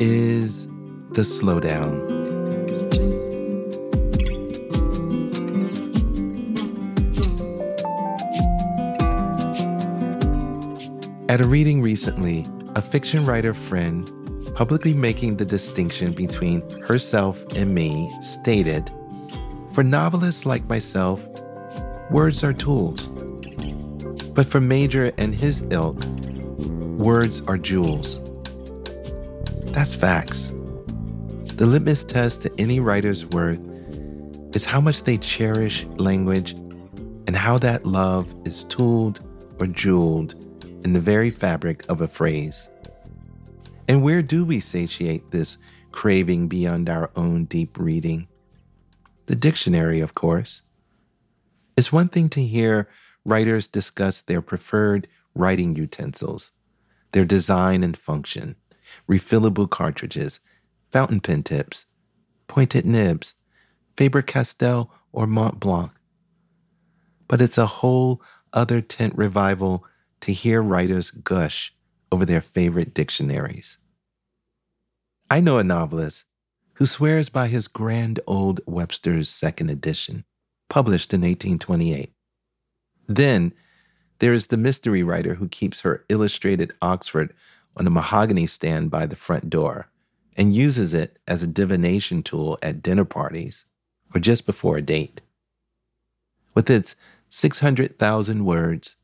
is The Slowdown. At a reading recently, a fiction writer friend, publicly making the distinction between herself and me, stated For novelists like myself, words are tools. But for Major and his ilk, Words are jewels. That's facts. The litmus test to any writer's worth is how much they cherish language and how that love is tooled or jeweled in the very fabric of a phrase. And where do we satiate this craving beyond our own deep reading? The dictionary, of course. It's one thing to hear writers discuss their preferred writing utensils their design and function, refillable cartridges, fountain pen tips, pointed nibs, Faber Castell or Mont Blanc. But it's a whole other tent revival to hear writers gush over their favorite dictionaries. I know a novelist who swears by his grand old Webster's second edition, published in 1828. Then there is the mystery writer who keeps her illustrated Oxford on a mahogany stand by the front door and uses it as a divination tool at dinner parties or just before a date. With its 600,000 words,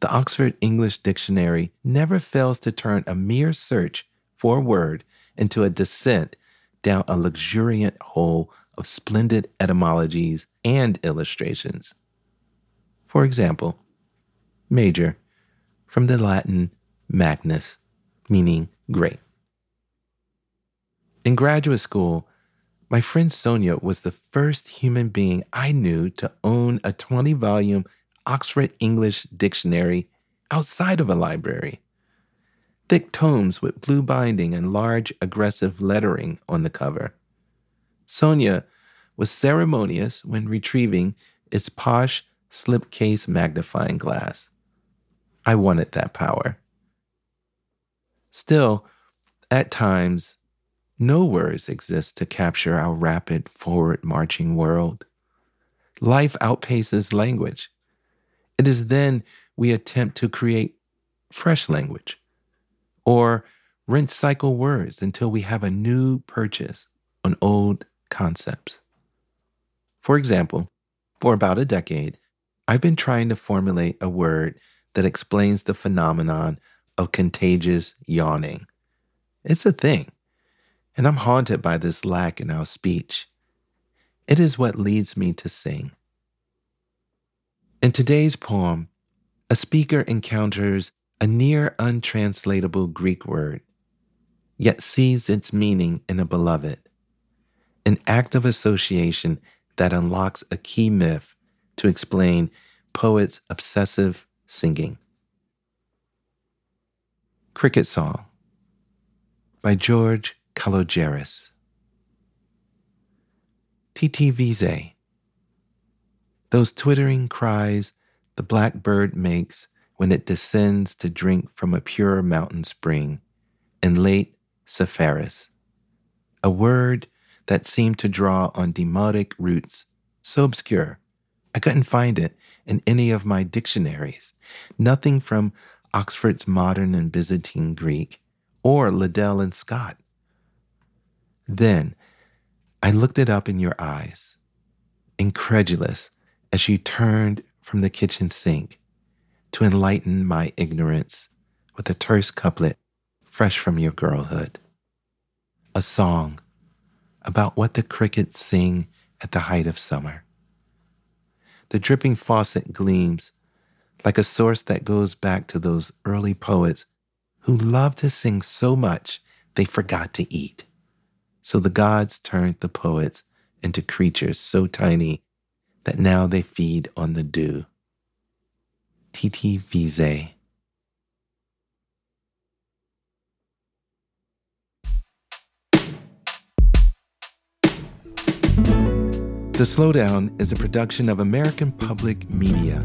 the Oxford English Dictionary never fails to turn a mere search for a word into a descent down a luxuriant hole of splendid etymologies and illustrations. For example, major, from the Latin magnus, meaning great. In graduate school, my friend Sonia was the first human being I knew to own a 20 volume Oxford English dictionary outside of a library. Thick tomes with blue binding and large aggressive lettering on the cover. Sonia was ceremonious when retrieving its posh slipcase magnifying glass. I wanted that power. Still, at times, no words exist to capture our rapid forward marching world. Life outpaces language. It is then we attempt to create fresh language or rinse cycle words until we have a new purchase on old concepts. For example, for about a decade, I've been trying to formulate a word that explains the phenomenon of contagious yawning. It's a thing, and I'm haunted by this lack in our speech. It is what leads me to sing. In today's poem, a speaker encounters a near untranslatable Greek word, yet sees its meaning in a beloved, an act of association that unlocks a key myth to explain poet's obsessive singing. Cricket Song by George Kalogeris. TTVZ. Those twittering cries the blackbird makes when it descends to drink from a pure mountain spring in late Sepharis. A word that seemed to draw on demotic roots so obscure I couldn't find it in any of my dictionaries. Nothing from Oxford's Modern and Byzantine Greek or Liddell and Scott. Then I looked it up in your eyes, incredulous as you turned from the kitchen sink to enlighten my ignorance with a terse couplet fresh from your girlhood. A song about what the crickets sing at the height of summer. The dripping faucet gleams like a source that goes back to those early poets who loved to sing so much they forgot to eat. So the gods turned the poets into creatures so tiny that now they feed on the dew. Titi Vise. The Slowdown is a production of American Public Media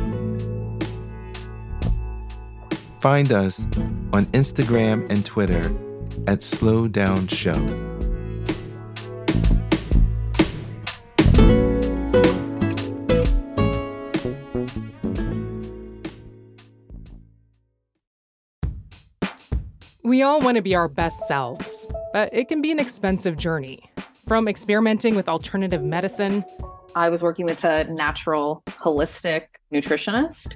Find us on Instagram and Twitter at Slowdown Show. We all want to be our best selves, but it can be an expensive journey. From experimenting with alternative medicine, I was working with a natural, holistic nutritionist